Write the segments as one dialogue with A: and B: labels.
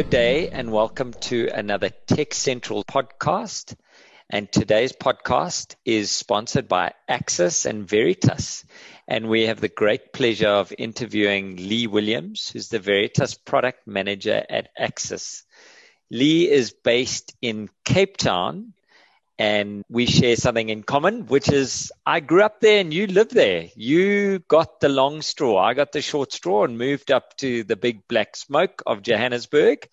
A: Good day and welcome to another Tech Central podcast. And today's podcast is sponsored by Axiz and Veritas. And we have the great pleasure of interviewing Lee Williams, who's the Veritas product manager at Axiz. Lee is based in Cape Town and we share something in common, which is I grew up there and you live there. You got the long straw. I got the short straw and moved up to the big black smoke of Johannesburg.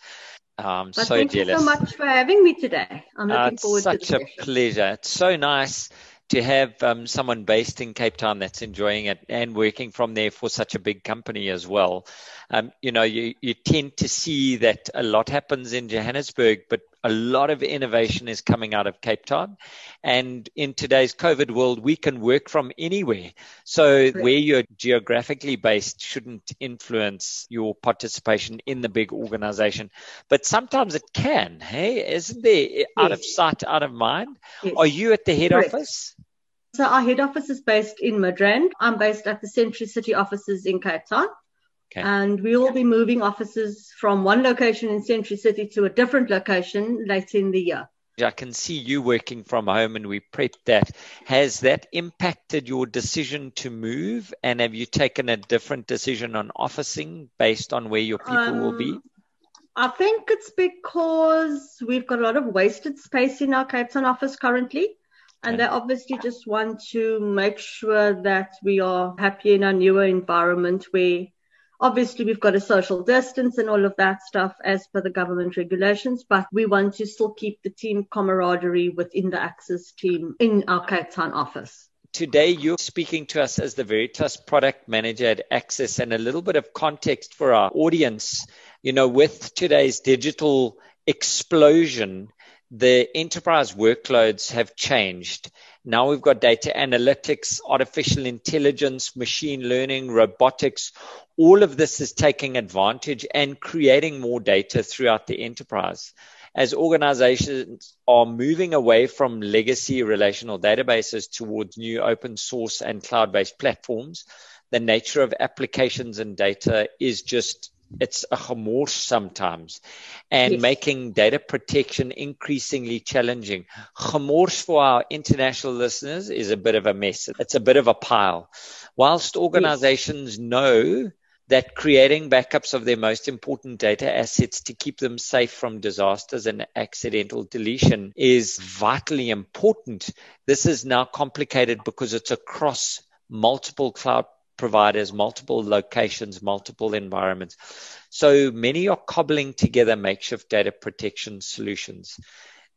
B: I'm so thank jealous. Thank you so much for having me today. I'm looking uh, forward
A: such
B: to
A: Such a pleasure. It's so nice to have um, someone based in Cape Town that's enjoying it and working from there for such a big company as well. Um, you know, you, you tend to see that a lot happens in Johannesburg, but a lot of innovation is coming out of Cape Town. And in today's COVID world, we can work from anywhere. So where you're geographically based shouldn't influence your participation in the big organization. But sometimes it can, hey? Isn't there yes. out of sight, out of mind? Yes. Are you at the head Correct. office?
B: So our head office is based in Midrand. I'm based at the Century City offices in Cape Town. Okay. And we will be moving offices from one location in Century City to a different location later in the year.
A: I can see you working from home and we prepped that. Has that impacted your decision to move? And have you taken a different decision on officing based on where your people um, will be? Um,
B: I think it's because we've got a lot of wasted space in our Cape Town office currently. And they obviously just want to make sure that we are happy in our newer environment where Obviously, we've got a social distance and all of that stuff as per the government regulations, but we want to still keep the team camaraderie within the Axiz team in our Cape Town office.
A: Today, you're speaking to us as the Veritas product manager at Axiz, and a little bit of context for our audience. You know, with today's digital explosion, the enterprise workloads have changed. Now we've got data analytics, artificial intelligence, machine learning, robotics. All of this is taking advantage and creating more data throughout the enterprise. As organizations are moving away from legacy relational databases towards new open source and cloud based platforms, the nature of applications and data is just it's a gemors sometimes and yes. making data protection increasingly challenging. Gemors for our international listeners is a bit of a mess. It's a bit of a pile. Whilst organizations yes. know that creating backups of their most important data assets to keep them safe from disasters and accidental deletion is vitally important. This is now complicated because it's across multiple cloud providers, multiple locations, multiple environments. So many are cobbling together makeshift data protection solutions.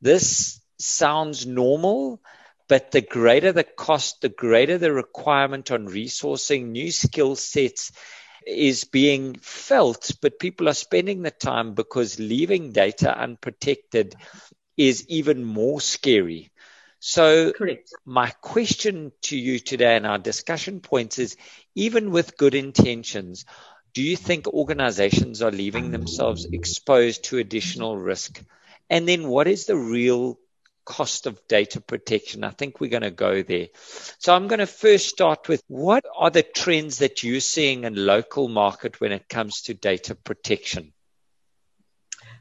A: This sounds normal, but the greater the cost, the greater the requirement on resourcing new skill sets is being felt, but people are spending the time because leaving data unprotected is even more scary. So, Correct. my question to you today and our discussion points is even with good intentions, do you think organizations are leaving themselves exposed to additional risk? And then what is the real cost of data protection? I think we're going to go there. So I'm going to first start with what are the trends that you're seeing in local market when it comes to data protection?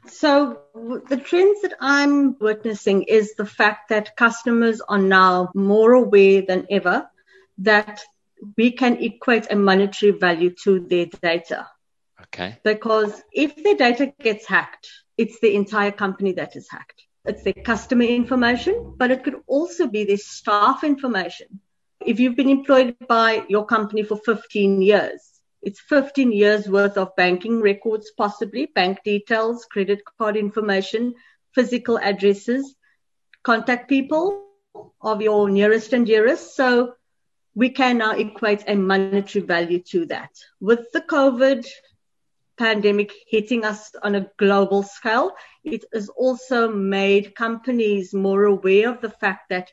B: So the trends that I'm witnessing is the fact that customers are now more aware than ever that we can equate a monetary value to their data.
A: Okay.
B: Because if their data gets hacked, it's the entire company that is hacked. It's their customer information, but it could also be their staff information. If you've been employed by your company for 15 years, it's 15 years worth of banking records, possibly bank details, credit card information, physical addresses, contact people of your nearest and dearest. So we can now equate a monetary value to that. With the COVID pandemic hitting us on a global scale, it has also made companies more aware of the fact that,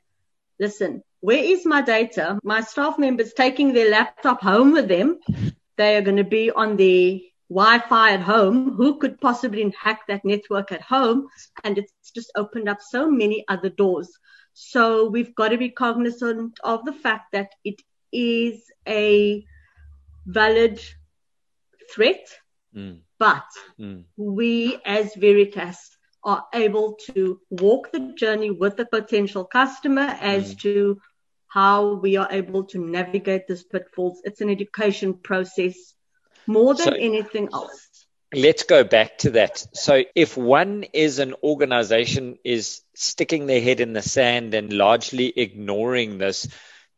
B: listen, where is my data? My staff members taking their laptop home with them they are going to be on the Wi-Fi at home. Who could possibly hack that network at home? And it's just opened up so many other doors. So we've got to be cognizant of the fact that it is a valid threat. Mm. but mm. we as Veritas are able to walk the journey with the potential customer as mm. to how we are able to navigate this pitfalls. It's an education process more than so, anything else.
A: Let's go back to that. So if one is an organization is sticking their head in the sand and largely ignoring this,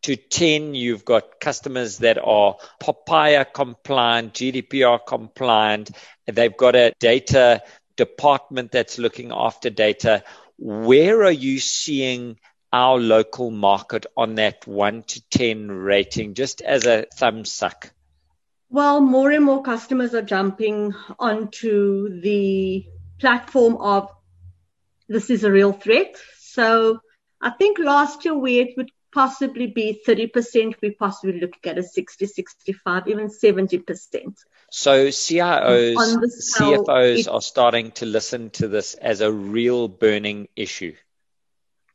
A: to 10, you've got customers that are POPIA compliant, GDPR compliant. They've got a data department that's looking after data. Where are you seeing our local market on that 1 to 10 rating, just as a thumb suck?
B: Well, more and more customers are jumping onto the platform of this is a real threat. So I think last year where it would possibly be 30%, we possibly looking at a 60, 65, even 70%.
A: So CIOs, CFOs it, are starting to listen to this as a real burning issue.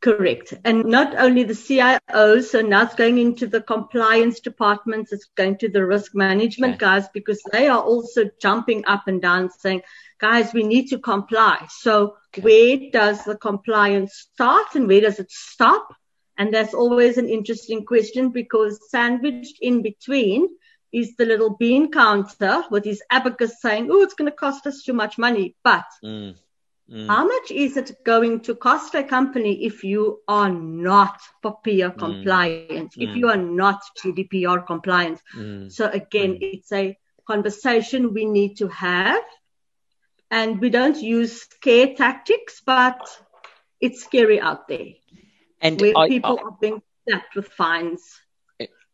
B: Correct. And not only the CIOs, so now it's going into the compliance departments, it's going to the risk management okay. guys because they are also jumping up and down saying, guys, we need to comply. So okay. where does the compliance start and where does it stop? And that's always an interesting question because sandwiched in between is the little bean counter with his abacus saying, oh, it's going to cost us too much money. But mm Mm. How much is it going to cost a company if you are not POPIA mm. compliant, mm. if you are not GDPR compliant? Mm. So again, mm. it's a conversation we need to have. And we don't use scare tactics, but it's scary out there. And where I, people I, are being slapped with fines.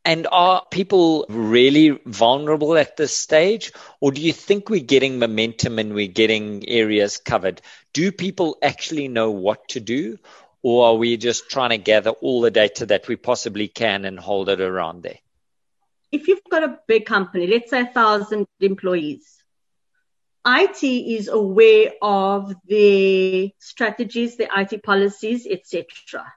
A: And are people really vulnerable at this stage? Or do you think we're getting momentum and we're getting areas covered? Do people actually know what to do? Or are we just trying to gather all the data that we possibly can and hold it around there?
B: If you've got a big company, let's say a thousand employees, IT is aware of the strategies, the IT policies, etc.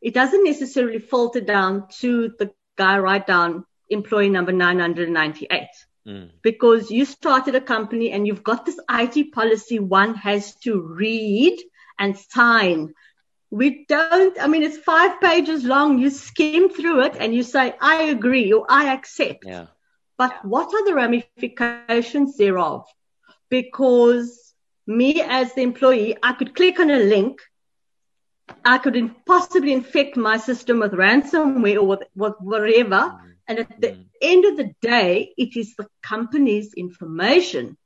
B: It doesn't necessarily filter down to the guy write down employee number 998. Mm. Because you started a company and you've got this IT policy one has to read and sign. We don't, I mean, it's five pages long. You skim through it and you say, I agree or I accept. Yeah. But what are the ramifications thereof? Because me as the employee, I could click on a link I could in, possibly infect my system with ransomware or with, with whatever. Mm-hmm. And at the end of the day, it is the company's information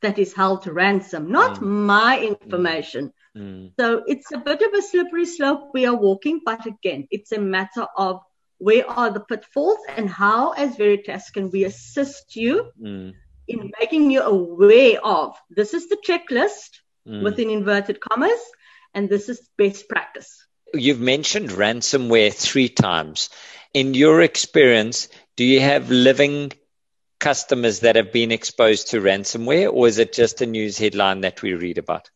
B: that is held to ransom, not mm-hmm. my information. Mm-hmm. So it's a bit of a slippery slope we are walking, but again, it's a matter of where are the pitfalls and how, as Veritas, can we assist you mm. in making you aware of this is the checklist mm. within inverted commas and this is best practice.
A: You've mentioned ransomware three times. In your experience, do you have living customers that have been exposed to ransomware, or is it just a news headline that we read about?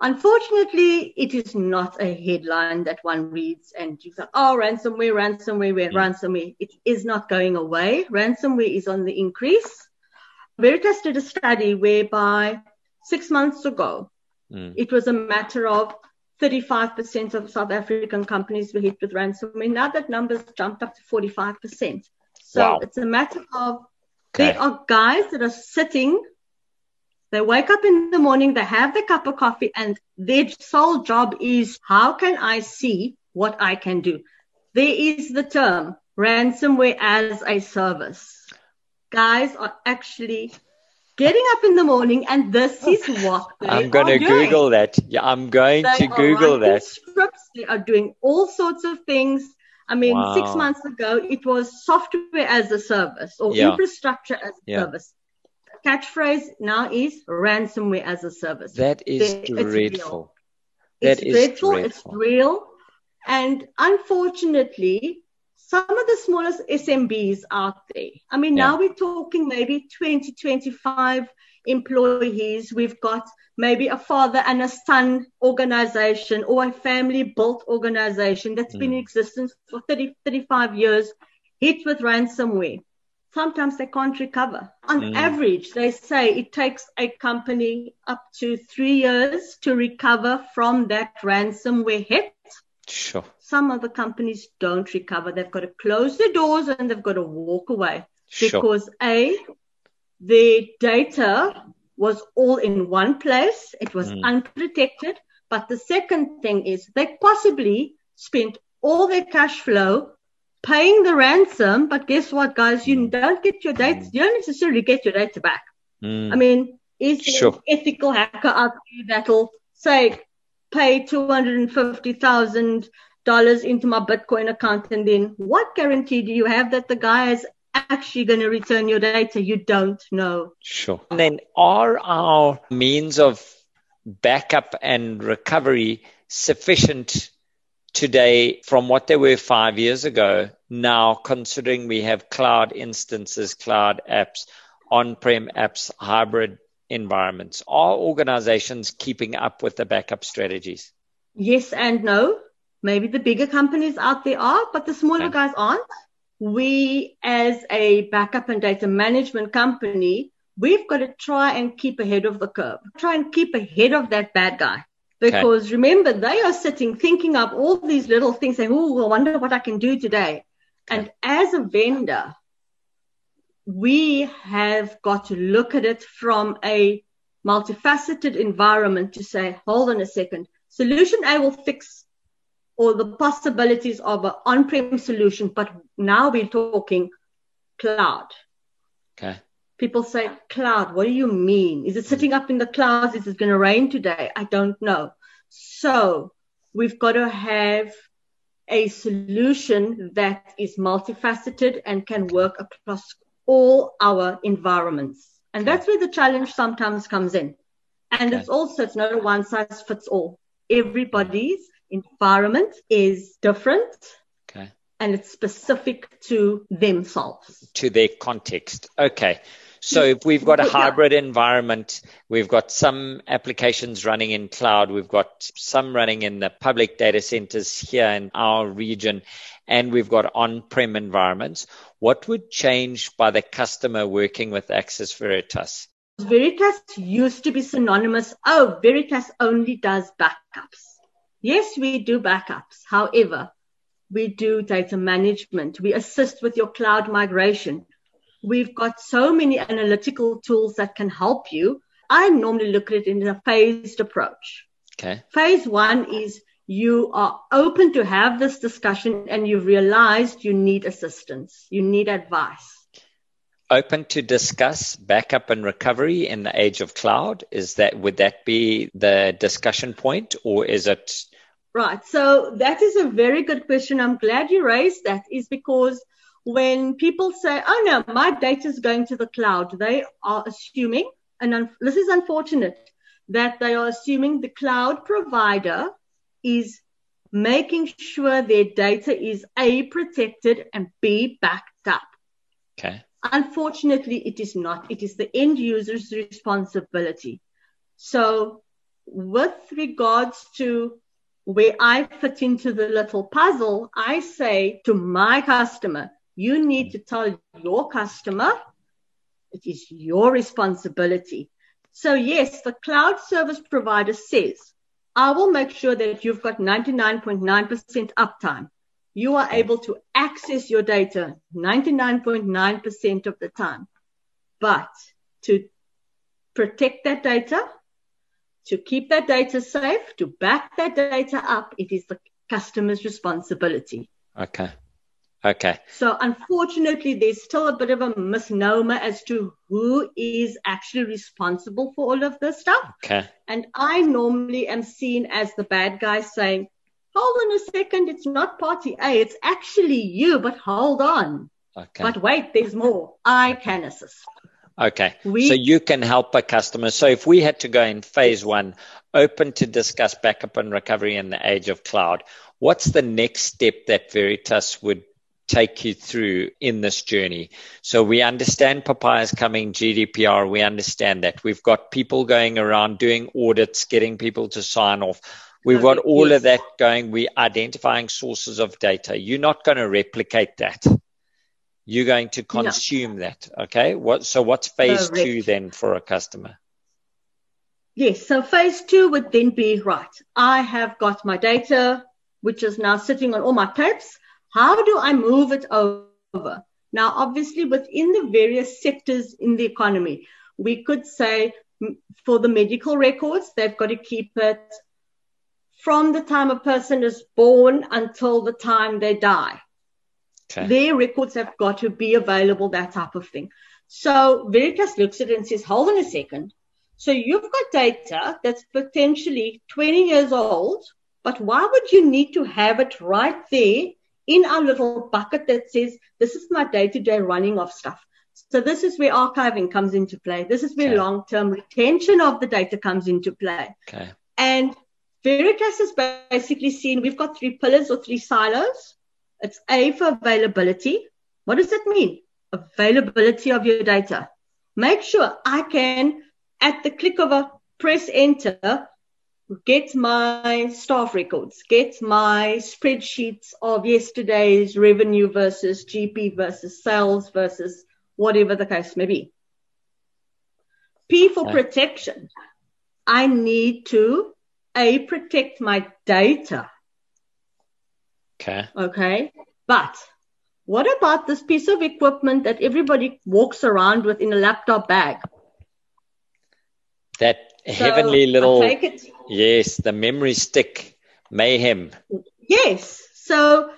B: Unfortunately, it is not a headline that one reads and you say, oh, ransomware, ransomware, mm. ransomware. It is not going away. Ransomware is on the increase. Veritas did a study whereby six months ago, Mm. It was a matter of 35% of South African companies were hit with ransomware. Now that number's jumped up to 45%. So wow. it's a matter of okay. there are guys that are sitting, they wake up in the morning, they have their cup of coffee, and their sole job is how can I see what I can do? There is the term ransomware as a service. Guys are actually getting up in the morning and this is what they
A: I'm going to Google that. Yeah, I'm going they to Google that.
B: Scripts, they are doing all sorts of things. I mean, wow. six months ago, it was software as a service or yeah. infrastructure as a yeah. service. Catchphrase now is ransomware as a service.
A: That is dreadful.
B: That it's is dreadful. dreadful. It's real. And unfortunately, some of the smallest SMBs out there. I mean, yeah. now we're talking maybe 20, 25 employees. We've got maybe a father and a son organization or a family built organization that's mm. been in existence for 30, 35 years, hit with ransomware. sometimes they can't recover. On mm. average, they say it takes a company up to three years to recover from that ransomware hit.
A: Sure.
B: Some of the companies don't recover. They've got to close their doors and they've got to walk away
A: sure.
B: because A, their data was all in one place. It was mm. unprotected. But the second thing is they possibly spent all their cash flow paying the ransom. But guess what, guys? You mm. don't get your data. You don't necessarily get your data back.
A: Mm.
B: I mean, is there
A: sure.
B: an ethical hacker out there that'll say, pay $250,000 into my Bitcoin account and then what guarantee do you have that the guy is actually going to return your data? You don't know.
A: Sure. And then are our means of backup and recovery sufficient today from what they were five years ago now, considering we have cloud instances, cloud apps, on prem apps, hybrid environments? Are organizations keeping up with the backup strategies?
B: Yes and no. Maybe the bigger companies out there are, but the smaller okay. guys aren't. We, as a backup and data management company, we've got to try and keep ahead of the curve, try and keep ahead of that bad guy. Because okay. remember, they are sitting thinking up all these little things, saying, Oh, I wonder what I can do today. Okay. And as a vendor, we have got to look at it from a multifaceted environment to say, hold on a second, solution A will fix all the possibilities of an on-prem solution, but now we're talking cloud.
A: Okay.
B: People say cloud. What do you mean? Is it sitting up in the clouds? Is it going to rain today? I don't know. So we've got to have a solution that is multifaceted and can work across all our environments. And that's where the challenge sometimes comes in. And okay. it's also, it's not a one size fits all. Everybody's environment is different.
A: Okay.
B: And it's specific to themselves.
A: To their context. Okay. So if we've got a hybrid environment, we've got some applications running in cloud, we've got some running in the public data centers here in our region, and we've got on-prem environments. What would change by the customer working with Axiz Veritas?
B: Veritas used to be synonymous. Oh, Veritas only does backups. Yes, we do backups. However, we do data management. We assist with your cloud migration. We've got so many analytical tools that can help you. I normally look at it in a phased approach.
A: Okay.
B: Phase one is you are open to have this discussion and you've realized you need assistance, you need advice.
A: Open to discuss backup and recovery in the age of cloud. Is that would that be the discussion point or is it
B: Right. So that is a very good question. I'm glad you raised that is because when people say, oh no, my data is going to the cloud, they are assuming, and un- this is unfortunate, that they are assuming the cloud provider is making sure their data is A, protected and B, backed up.
A: Okay.
B: Unfortunately, it is not. It is the end user's responsibility. So with regards to where I fit into the little puzzle, I say to my customer, you need to tell your customer it is your responsibility. So yes, the cloud service provider says, I will make sure that you've got 99.9% uptime. You are mm. able to access your data 99.9% of the time. But to protect that data, to keep that data safe, to back that data up, it is the customer's responsibility.
A: Okay. Okay.
B: So unfortunately, there's still a bit of a misnomer as to who is actually responsible for all of this stuff.
A: Okay.
B: And I normally am seen as the bad guy saying, hold on a second, it's not party A, it's actually you, but hold on.
A: Okay.
B: But wait, there's more. I can assist.
A: Okay. We, so you can help a customer. So if we had to go in phase one, open to discuss backup and recovery in the age of cloud, what's the next step that Veritas would take you through in this journey. So we understand POPIA is coming, GDPR, we understand that. We've got people going around doing audits, getting people to sign off. We've got all of that going. We're identifying sources of data. You're not going to replicate that. you're going to consume yeah. that. Okay. What, so what's phase Correct. two then for a customer?
B: Yes. So phase two would then be right. I have got my data, which is now sitting on all my tapes. How do I move it over? Now, obviously, within the various sectors in the economy, we could say for the medical records, they've got to keep it from the time a person is born until the time they die. Okay. Their records have got to be available, that type of thing. So Veritas looks at it and says, hold on a second. So you've got data that's potentially 20 years old, but why would you need to have it right there in our little bucket that says, this is my day to day running of stuff? So this is where archiving comes into play. This is where okay. long term retention of the data comes into play.
A: Okay.
B: And Veritas is basically seen, we've got three pillars or three silos. It's A for availability. What does that mean? Availability of your data. Make sure I can, at the click of a press enter, get my staff records, get my spreadsheets of yesterday's revenue versus GP versus sales versus whatever the case may be. P for protection. I need to A, protect my data.
A: Okay.
B: Okay. But what about this piece of equipment that everybody walks around with in a laptop bag?
A: That so heavenly little. Yes, the memory stick mayhem.
B: Yes. So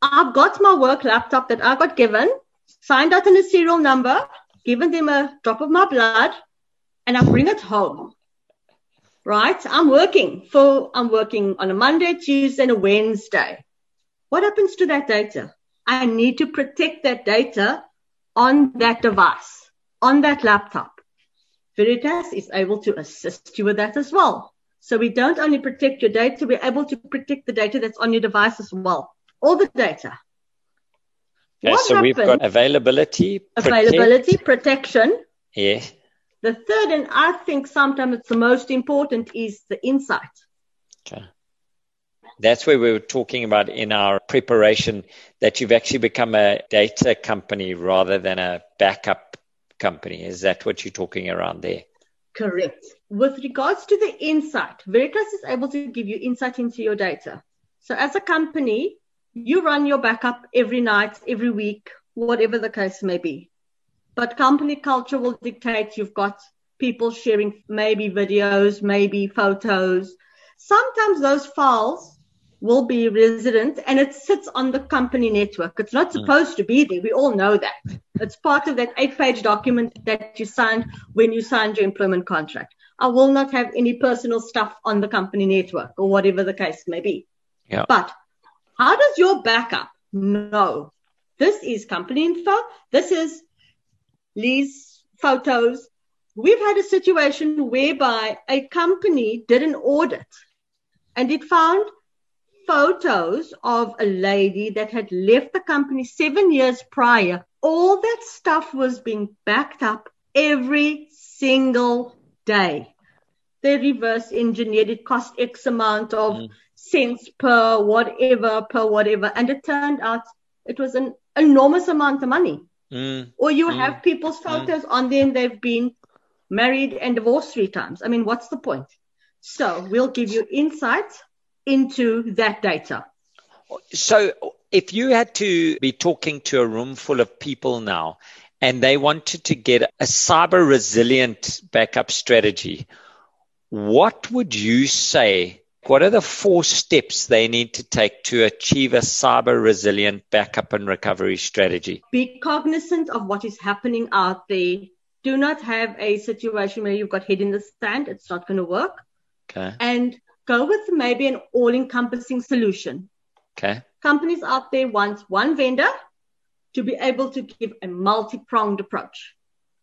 B: I've got my work laptop that I got given, signed out in a serial number, given them a drop of my blood, and I bring it home. Right? I'm working for, I'm working on a Monday, Tuesday, and a Wednesday. What happens to that data? I need to protect that data on that device, on that laptop. Veritas is able to assist you with that as well. So we don't only protect your data, we're able to protect the data that's on your device as well. All the data.
A: Okay, what so happens? we've got availability,
B: availability, protection.
A: Yeah.
B: The third, and I think sometimes it's the most important, is the insight.
A: Okay. That's where we were talking about in our preparation that you've actually become a data company rather than a backup company. Is that what you're talking around there?
B: Correct. With regards to the insight, Veritas is able to give you insight into your data. So as a company, you run your backup every night, every week, whatever the case may be. But company culture will dictate you've got people sharing maybe videos, maybe photos. Sometimes those files will be resident and it sits on the company network. It's not hmm. supposed to be there. We all know that. It's part of that eight page document that you signed when you signed your employment contract. I will not have any personal stuff on the company network or whatever the case may be.
A: Yeah.
B: But how does your backup know this is company info? This is Lee's photos. We've had a situation whereby a company did an audit and it found photos of a lady that had left the company seven years prior. All that stuff was being backed up every single day. They reverse engineered it cost X amount of mm. cents per whatever, per whatever. And it turned out it was an enormous amount of money.
A: Mm.
B: Or you mm. have people's mm. photos on there and they've been married and divorced three times. I mean, what's the point? So we'll give you insight into that data.
A: So, if you had to be talking to a room full of people now and they wanted to get a cyber resilient backup strategy, what would you say? What are the four steps they need to take to achieve a cyber resilient backup and recovery strategy?
B: Be cognizant of what is happening out there. Do not have a situation where you've got head in the sand. It's not going to work.
A: Okay.
B: And go with maybe an all encompassing solution.
A: Okay.
B: Companies out there want one vendor to be able to give a multi pronged approach.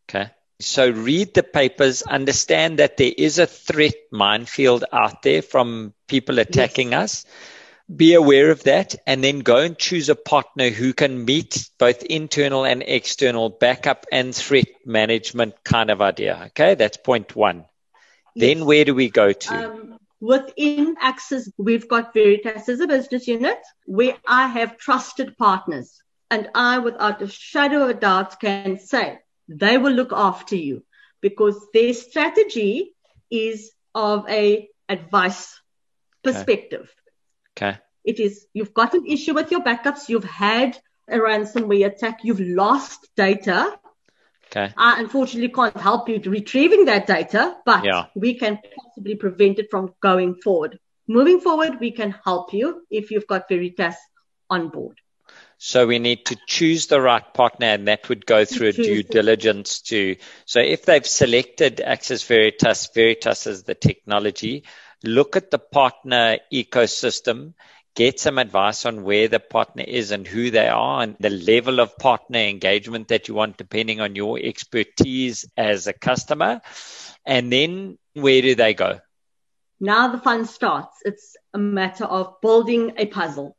A: Okay. So read the papers, understand that there is a threat minefield out there from people attacking yes. us. Be aware of that and then go and choose a partner who can meet both internal and external backup and threat management kind of idea. Okay. That's point one. Yes. Then where do we go to?
B: Um, Within Axiz, we've got Veritas as a business unit where I have trusted partners. And I, without a shadow of a doubt, can say they will look after you because their strategy is of a advice perspective.
A: Okay.
B: It is you've got an issue with your backups, you've had a ransomware attack, you've lost data.
A: Okay.
B: I unfortunately can't help you retrieving that data, but
A: Yeah.
B: we can possibly prevent it from going forward. Moving forward, we can help you if you've got Veritas on board.
A: So we need to choose the right partner, and that would go through a due
B: the-
A: diligence to. So if they've selected Axiz Veritas, Veritas is the technology, look at the partner ecosystem, get some advice on where the partner is and who they are, and the level of partner engagement that you want, depending on your expertise as a customer. And then where do they go?
B: Now the fun starts. It's a matter of building a puzzle.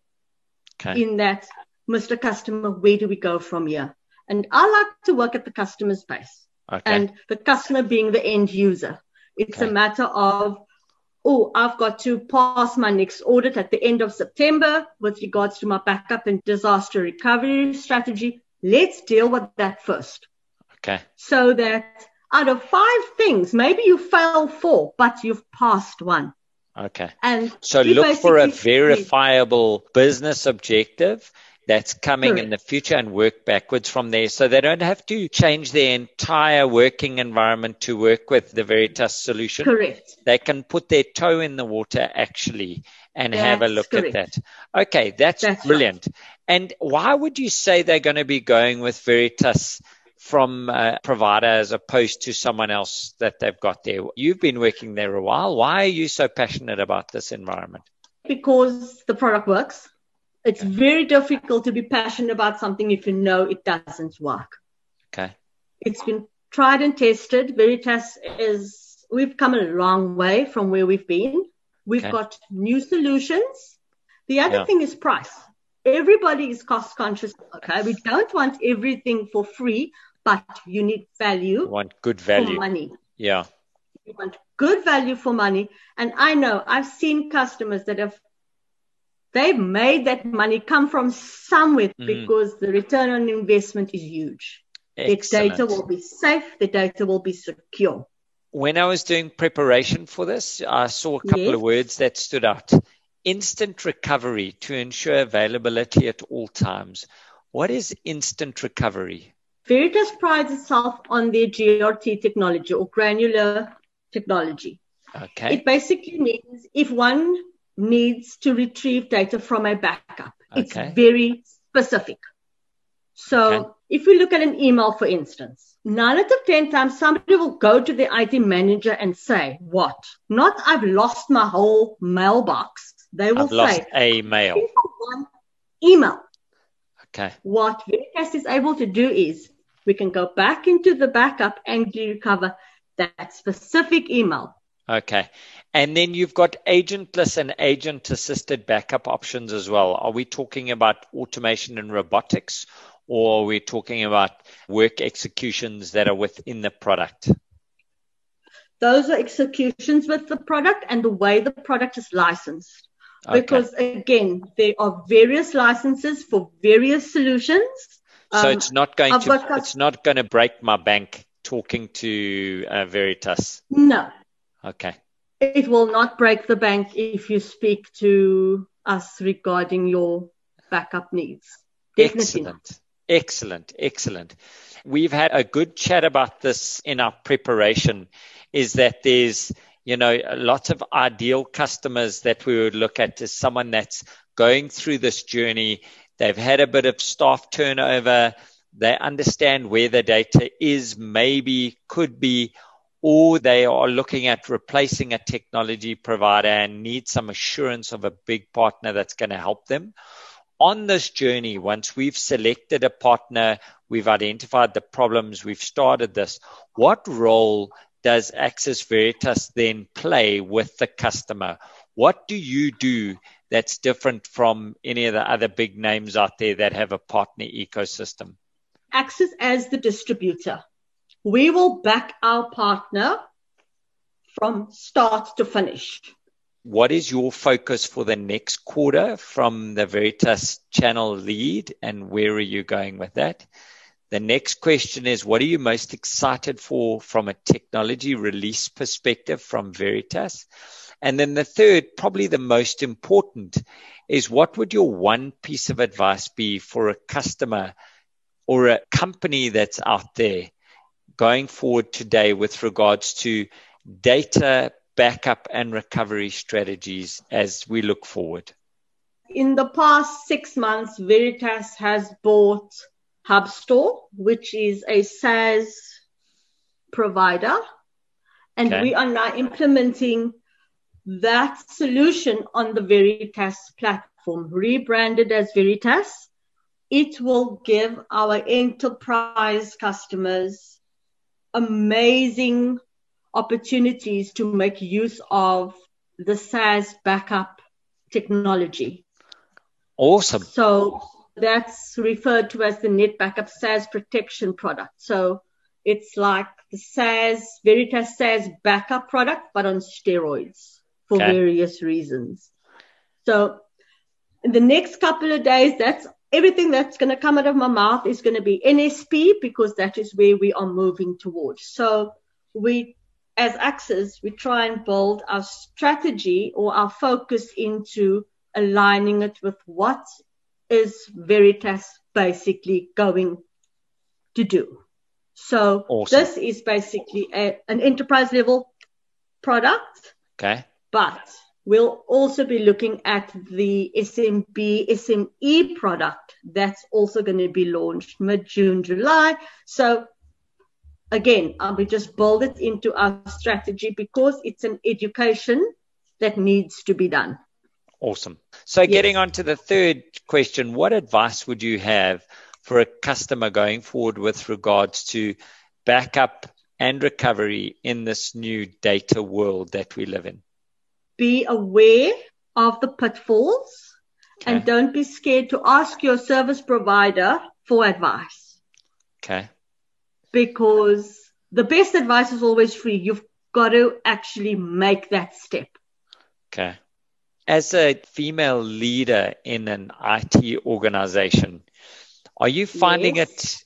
A: Okay.
B: in that, Mr. Customer, where do we go from here? And I like to work at the customer's space
A: Okay.
B: and the customer being the end user. It's
A: Okay.
B: a matter of, oh, I've got to pass my next audit at the end of September with regards to my backup and disaster recovery strategy. Let's deal with that first.
A: okay.
B: So that out of five things, maybe you fail four, but you've passed one.
A: Okay.
B: And
A: So look for a verifiable business objective that's coming in the future and work backwards from there. So they don't have to change their entire working environment to work with the Veritas solution.
B: Correct.
A: They can put their toe in the water actually and have a look
B: correct.
A: at that. Okay, that's,
B: That's
A: brilliant. And why would you say they're going to be going with Veritas from a provider as opposed to someone else that they've got there? You've been working there a while. Why are you so passionate about this environment?
B: because the product works. It's very difficult to be passionate about something if you know it doesn't work.
A: Okay.
B: It's been tried and tested. Veritas is, we've come a long way from where we've been. We've
A: Okay.
B: got new solutions. The other
A: Yeah.
B: thing is price. Everybody is cost conscious. Okay. We don't want everything for free, but you need value
A: You want good value.
B: for money.
A: Yeah.
B: You want good value for money. And I know I've seen customers that have they've made that money come from somewhere
A: Mhm.
B: because the return on investment is huge. Their
A: Excellent.
B: data will be safe, the data will be secure.
A: when I was doing preparation for this, I saw a couple
B: Yes.
A: of words that stood out. Instant recovery to ensure availability at all times. What is instant recovery?
B: Veritas prides itself on their GRT technology or granular technology.
A: Okay.
B: It basically means if one needs to retrieve data from a backup, it's very specific. So
A: Okay.
B: if we look at an email, for instance, nine out of 10 times somebody will go to the IT manager and say, what? Not I've lost my whole mailbox. They will
A: I've lost
B: say,
A: a mail.
B: One email.
A: Okay.
B: What Veritas is able to do is we can go back into the backup and recover that specific email.
A: Okay. And then you've got agentless and agent assisted backup options as well. Are we talking about automation and robotics or are we talking about work executions that are within the product?
B: Those are executions with the product and the way the product is licensed.
A: Okay.
B: Because again, there are various licenses for various solutions.
A: So
B: Um,
A: it's not going
B: I've
A: to
B: got
A: it's not going to break my bank talking to uh, Veritas.
B: no,
A: Okay.
B: it will not break the bank if you speak to us regarding your backup needs. Definitely not.
A: Excellent. Excellent. Excellent. We've had a good chat about this in our preparation is that there's, you know, lots of ideal customers that we would look at as someone that's going through this journey. They've had a bit of staff turnover. They understand where the data is, maybe could be, or they are looking at replacing a technology provider and need some assurance of a big partner that's going to help them on this journey, once we've selected a partner, we've identified the problems, we've started this, what role does Axiz Veritas then play with the customer? What do you do that's different from any of the other big names out there that have a partner ecosystem?
B: Axiz as the distributor. We will back our partner from start to finish.
A: what is your focus for the next quarter from the Veritas channel lead and where are you going with that? The next question is what are you most excited for from a technology release perspective from Veritas? And then the third, probably the most important, is what would your one piece of advice be for a customer or a company that's out there going forward today with regards to data backup and recovery strategies as we look forward?
B: In the past six months, Veritas has bought HubStor, which is a SaaS provider. And okay. we are now implementing that solution on the Veritas platform, rebranded as Veritas. It will give our enterprise customers amazing opportunities to make use of the SaaS backup technology.
A: Awesome.
B: So that's referred to as the NetBackup SaaS protection product. So it's like the SaaS, Veritas SaaS backup product, but on steroids for okay. various reasons. So in the next couple of days, that's everything that's going to come out of my mouth is going to be NSP because that is where we are moving towards. So we as Axiz, we try and build our strategy or our focus into aligning it with what is Veritas basically going to do. So awesome. this is basically a, an enterprise level product.
A: Okay.
B: But we'll also be looking at the SMB, SME product that's also going to be launched mid June, July. So again, uh, we just build it into our strategy because it's an education that needs to be done.
A: Awesome. So, yes. getting on to the third question, what advice would you have for a customer going forward with regards to backup and recovery in this new data world that we live in?
B: Be aware of the pitfalls okay. and don't be scared to ask your service provider for advice.
A: Okay
B: because the best advice is always free. You've got to actually make that step.
A: Okay. As a female leader in an IT organization, are you finding yes. it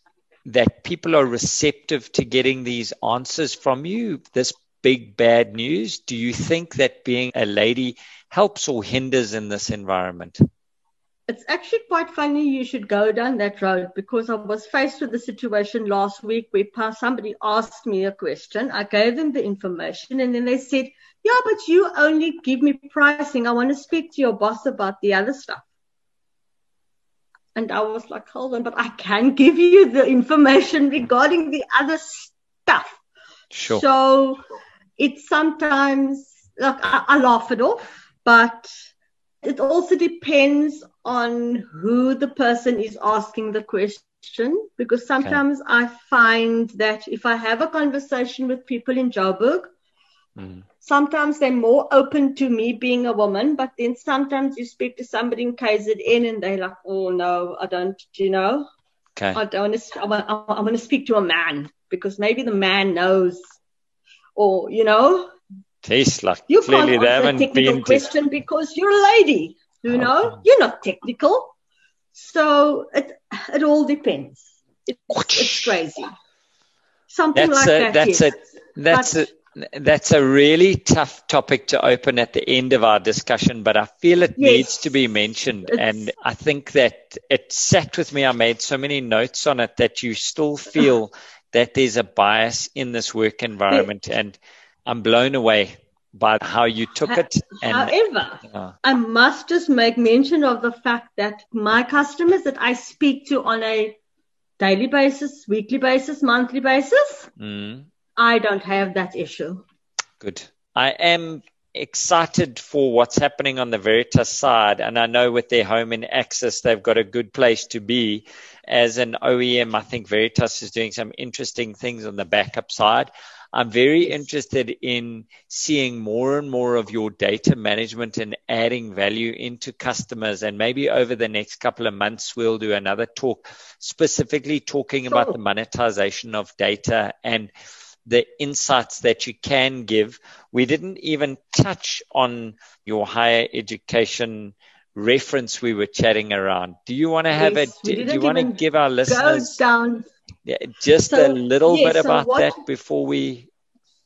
A: that people are receptive to getting these answers from you, this big bad news? Do you think that being a lady helps or hinders in this environment?
B: it's actually quite funny you should go down that road because I was faced with the situation last week where somebody asked me a question. I gave them the information and then they said, yeah, but you only give me pricing. I want to speak to your boss about the other stuff. And I was like, hold on, but I can give you the information regarding the other stuff.
A: Sure.
B: So it's sometimes like I, I laugh it off, but it also depends on who the person is asking the question because sometimes okay. I find that if I have a conversation with people in Joburg, mm. sometimes they're more open to me being a woman, but then sometimes you speak to somebody in KZN and they're like, oh no, I don't, you know, okay. I don't want to, I want, I want to speak to a man because maybe the man knows or, you know,
A: Tastes like you clearly can't answer a
B: technical question because you're a lady. You okay. know, you're not technical. So it it all depends. It, it's crazy. Something that's like a, that.
A: That's
B: yes.
A: a that's but, a that's a really tough topic to open at the end of our discussion, but I feel it yes, needs to be mentioned. And I think that it sat with me. I made so many notes on it that you still feel that there's a bias in this work environment. And I'm blown away by how you took it.
B: And, However, uh, I must just make mention of the fact that my customers that I speak to on a daily basis, weekly basis, monthly basis, mm. I don't have that issue.
A: Good. I am excited for what's happening on the Veritas side. And I know with their home in Axiz, they've got a good place to be. As an OEM, I think Veritas is doing some interesting things on the backup side. I'm very interested in seeing more and more of your data management and adding value into customers. And maybe over the next couple of months, we'll do another talk specifically talking about the monetization of data and the insights that you can give. We didn't even touch on your higher education reference we were chatting around. Do you want to have yes, a, do, do you want to give our listeners
B: down
A: yeah, just so, a little bit about what, that before we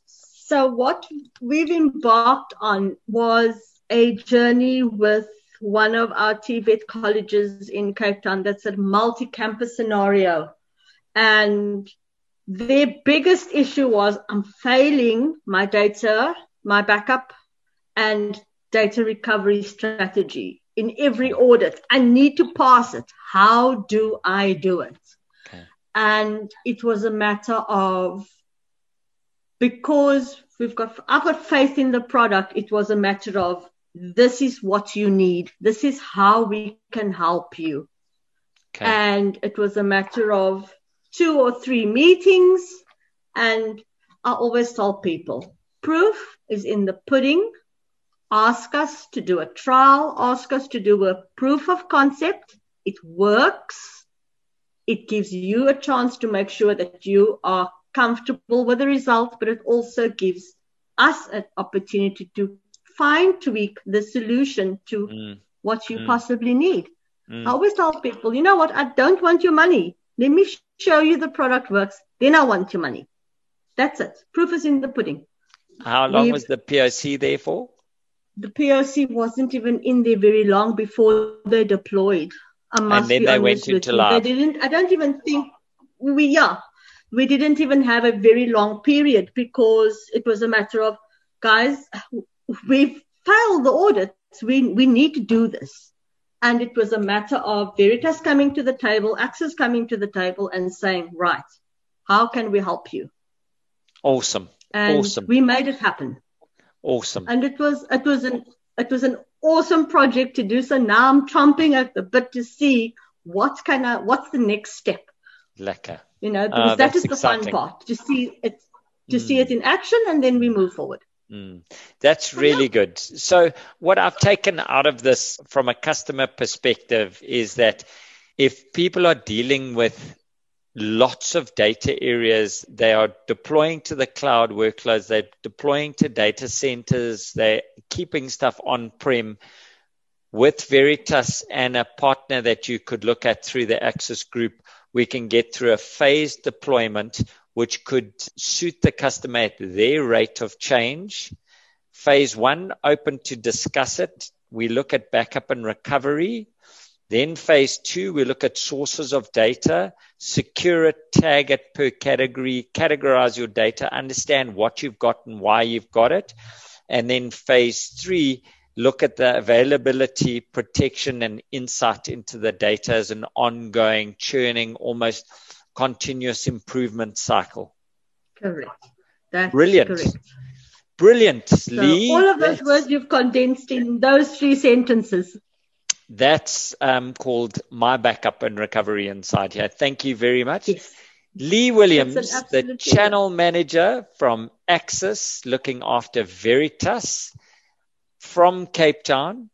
B: so what we've embarked on was a journey with one of our TVET colleges in Cape Town that's a multi-campus scenario. And their biggest issue was I'm failing my data, my backup and data recovery strategy in every audit. I need to pass it. How do I do it? Okay. And it was a matter of because we've got I've got faith in the product, it was a matter of this is what you need. This is how we can help you. Okay. And it was a matter of two or three meetings. And I always tell people proof is in the pudding. Ask us to do a trial, ask us to do a proof of concept. It works. It gives you a chance to make sure that you are comfortable with the result, but it also gives us an opportunity to fine tweak the solution to mm. what you mm. possibly need. Mm. I always tell people, you know what? I don't want your money. Let me show you the product works. Then I want your money. That's it. Proof is in the pudding.
A: How long We've, was the POC there for?
B: The POC wasn't even in there very long before they deployed. I must
A: and then
B: be
A: they went into live.
B: They didn't. I don't even think we. Yeah, we didn't even have a very long period because it was a matter of guys we've failed the audits. We, we need to do this. And it was a matter of Veritas coming to the table, Axiz coming to the table and saying, right, how can we help you?
A: Awesome.
B: And
A: awesome.
B: we made it happen.
A: Awesome.
B: And it was, it was an, it was an awesome project to do. So now I'm chomping at the bit to see what kind of, what's the next step.
A: Lekker.
B: You know, because uh, that is the exciting. fun part to see it, to mm. see it in action and then we move forward.
A: Mm, that's really good. So, what I've taken out of this from a customer perspective is that if people are dealing with lots of data areas, they are deploying to the cloud workloads, they're deploying to data centers, they're keeping stuff on prem. With Veritas and a partner that you could look at through the Axiz Group, we can get through a phased deployment which could suit the customer at their rate of change. Phase one, open to discuss it. We look at backup and recovery. Then phase two, we look at sources of data, secure it, tag it per category, categorize your data, understand what you've got and why you've got it. And then phase three, look at the availability, protection, and insight into the data as an ongoing, churning, almost continuous improvement cycle.
B: Correct. That's
A: Brilliant.
B: Correct.
A: Brilliant,
B: so
A: Lee.
B: All of those words you've condensed in those three sentences.
A: That's um, called My Backup and Recovery Inside here. Thank you very much.
B: Yes.
A: Lee Williams, the channel manager from Axiz, looking after Veritas from Cape Town,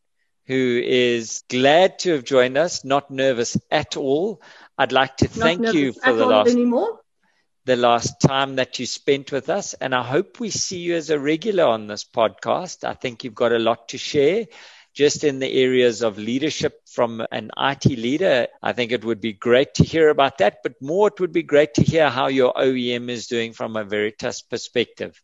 A: who is glad to have joined us, not nervous at all. I'd like to thank you for the last
B: anymore.
A: the last time that you spent with us, and I hope we see you as a regular on this podcast. I think you've got a lot to share. Just in the areas of leadership from an IT leader, I think it would be great to hear about that. But more, it would be great to hear how your OEM is doing from a Veritas perspective.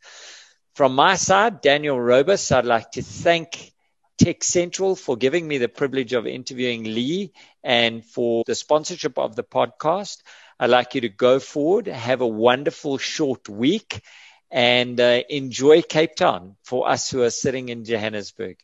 A: From my side, Daniel Robus, I'd like to thank TechCentral for giving me the privilege of interviewing Lee and for the sponsorship of the podcast. I'd like you to go forward, have a wonderful short week, and uh, enjoy Cape Town for us who are sitting in Johannesburg.